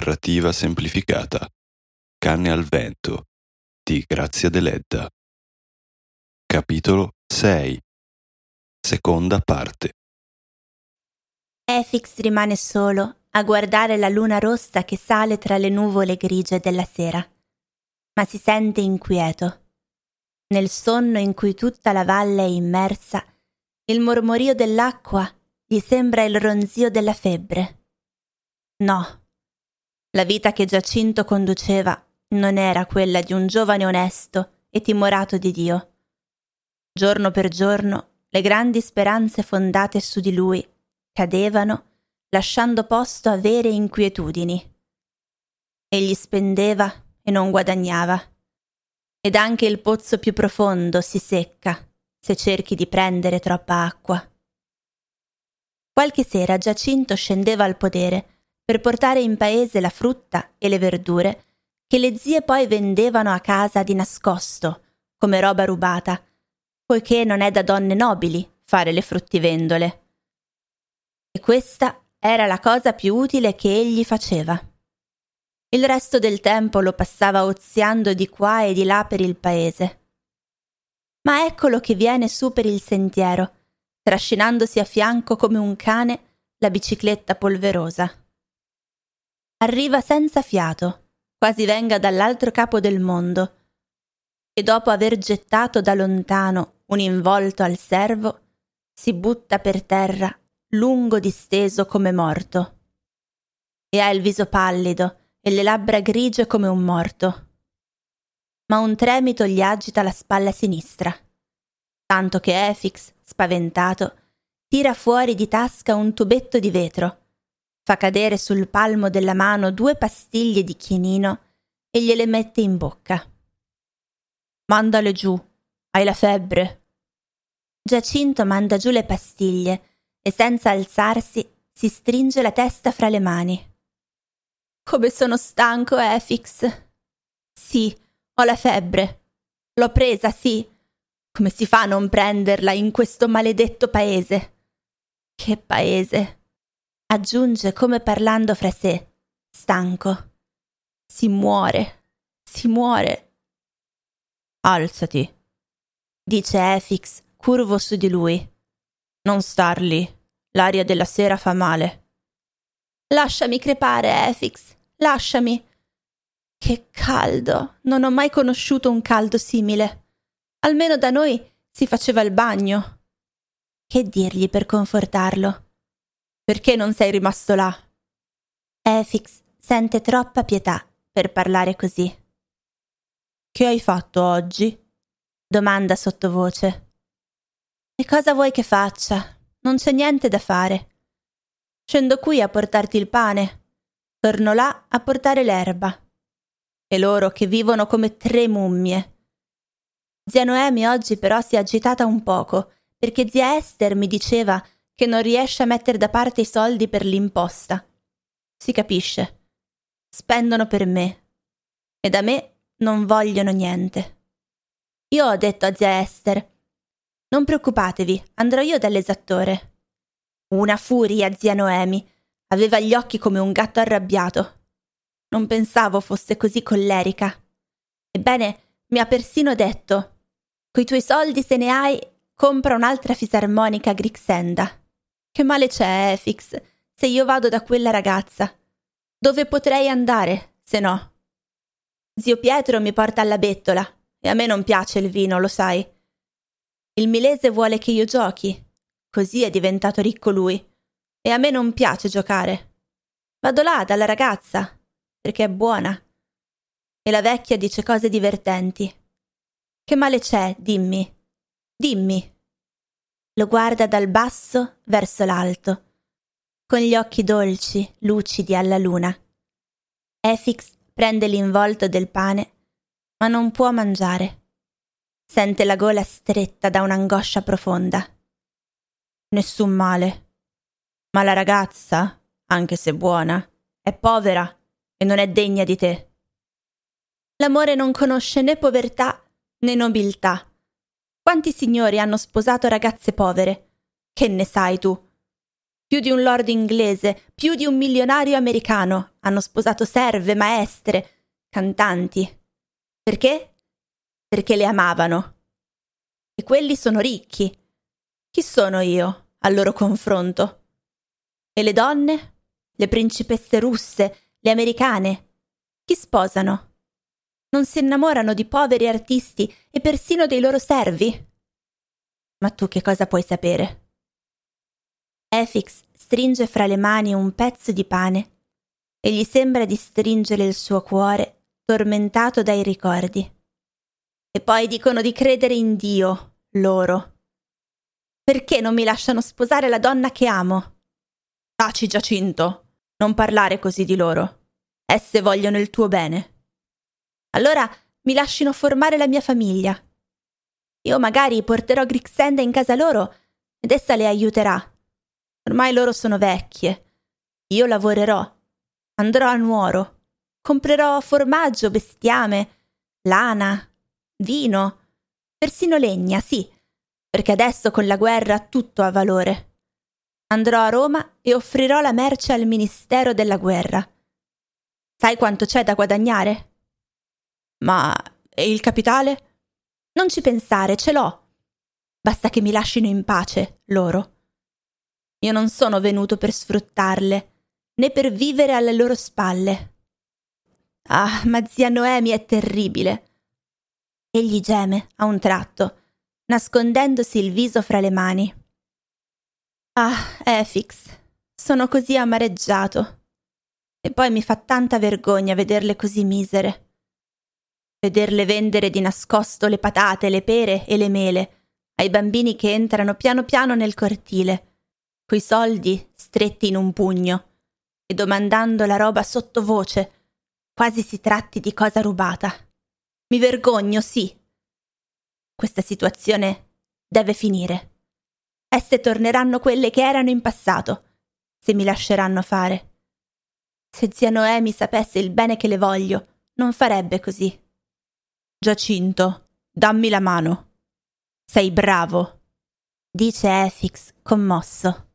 Narrativa semplificata. Canne al vento di Grazia Deledda. Capitolo 6. Seconda parte. Efix rimane solo a guardare la luna rossa che sale tra le nuvole grigie della sera, ma si sente inquieto. Nel sonno in cui tutta la valle è immersa, il mormorio dell'acqua gli sembra il ronzio della febbre. No, la vita che Giacinto conduceva non era quella di un giovane onesto e timorato di Dio. Giorno per giorno le grandi speranze fondate su di lui cadevano, lasciando posto a vere inquietudini. Egli spendeva e non guadagnava. Ed anche il pozzo più profondo si secca se cerchi di prendere troppa acqua. Qualche sera Giacinto scendeva al podere per portare in paese la frutta e le verdure che le zie poi vendevano a casa di nascosto, come roba rubata, poiché non è da donne nobili fare le fruttivendole. E questa era la cosa più utile che egli faceva. Il resto del tempo lo passava oziando di qua e di là per il paese. Ma eccolo che viene su per il sentiero, trascinandosi a fianco come un cane la bicicletta polverosa. Arriva senza fiato, quasi venga dall'altro capo del mondo, e dopo aver gettato da lontano un involto al servo, si butta per terra, lungo disteso come morto. E ha il viso pallido e le labbra grigie come un morto. Ma un tremito gli agita la spalla sinistra, tanto che Efix, spaventato, tira fuori di tasca un tubetto di vetro fa cadere sul palmo della mano due pastiglie di chinino e gliele mette in bocca. Mandale giù, hai la febbre. Giacinto manda giù le pastiglie e senza alzarsi si stringe la testa fra le mani. Come sono stanco, Efix. Sì, ho la febbre. L'ho presa, sì. Come si fa a non prenderla in questo maledetto paese? Che paese? Aggiunge come parlando fra sé, stanco. Si muore, si muore. Alzati, dice Efix, curvo su di lui. Non star lì, l'aria della sera fa male. Lasciami crepare, Efix, lasciami. Che caldo! Non ho mai conosciuto un caldo simile. Almeno da noi si faceva il bagno. Che dirgli per confortarlo? Perché non sei rimasto là? Efix sente troppa pietà per parlare così. Che hai fatto oggi? domanda sottovoce. E cosa vuoi che faccia? Non c'è niente da fare. Scendo qui a portarti il pane. Torno là a portare l'erba. E loro che vivono come tre mummie. Zia Noemi oggi però si è agitata un poco, perché zia Esther mi diceva che non riesce a mettere da parte i soldi per l'imposta. Si capisce. Spendono per me. E da me non vogliono niente. Io ho detto a zia Esther, non preoccupatevi, andrò io dall'esattore. Una furia, zia Noemi. Aveva gli occhi come un gatto arrabbiato. Non pensavo fosse così collerica. Ebbene, mi ha persino detto: Coi tuoi soldi, se ne hai, compra un'altra fisarmonica Grixenda. Che male c'è, Efix, se io vado da quella ragazza? Dove potrei andare, se no? Zio Pietro mi porta alla bettola e a me non piace il vino, lo sai. Il milese vuole che io giochi, così è diventato ricco lui, e a me non piace giocare. Vado là dalla ragazza, perché è buona. E la vecchia dice cose divertenti. Che male c'è, dimmi. Dimmi. Lo guarda dal basso verso l'alto, con gli occhi dolci, lucidi alla luna. Efix prende l'involto del pane, ma non può mangiare. Sente la gola stretta da un'angoscia profonda. Nessun male. Ma la ragazza, anche se buona, è povera e non è degna di te. L'amore non conosce né povertà né nobiltà quanti signori hanno sposato ragazze povere? Che ne sai tu? Più di un lord inglese, più di un milionario americano hanno sposato serve, maestre, cantanti. Perché? Perché le amavano. E quelli sono ricchi. Chi sono io al loro confronto? E le donne? Le principesse russe, le americane? Chi sposano? Non si innamorano di poveri artisti e persino dei loro servi? Ma tu che cosa puoi sapere? Efix stringe fra le mani un pezzo di pane e gli sembra di stringere il suo cuore tormentato dai ricordi. E poi dicono di credere in Dio, loro. Perché non mi lasciano sposare la donna che amo? Taci, Giacinto, non parlare così di loro. Esse vogliono il tuo bene. Allora mi lasciano formare la mia famiglia. Io magari porterò Grixenda in casa loro ed essa le aiuterà. Ormai loro sono vecchie. Io lavorerò. Andrò a Nuoro. Comprerò formaggio, bestiame, lana, vino, persino legna, sì, perché adesso con la guerra tutto ha valore. Andrò a Roma e offrirò la merce al Ministero della Guerra. Sai quanto c'è da guadagnare? Ma e il capitale? Non ci pensare, ce l'ho. Basta che mi lascino in pace, loro. Io non sono venuto per sfruttarle, né per vivere alle loro spalle. Ah, ma zia Noemi è terribile. Egli geme a un tratto, nascondendosi il viso fra le mani. Ah, Efix, sono così amareggiato. E poi mi fa tanta vergogna vederle così misere vederle vendere di nascosto le patate, le pere e le mele ai bambini che entrano piano piano nel cortile, coi soldi stretti in un pugno e domandando la roba sottovoce, quasi si tratti di cosa rubata. Mi vergogno, sì. Questa situazione deve finire. Esse torneranno quelle che erano in passato, se mi lasceranno fare. Se zia Noemi sapesse il bene che le voglio, non farebbe così. Giacinto, dammi la mano. Sei bravo, dice Efix commosso.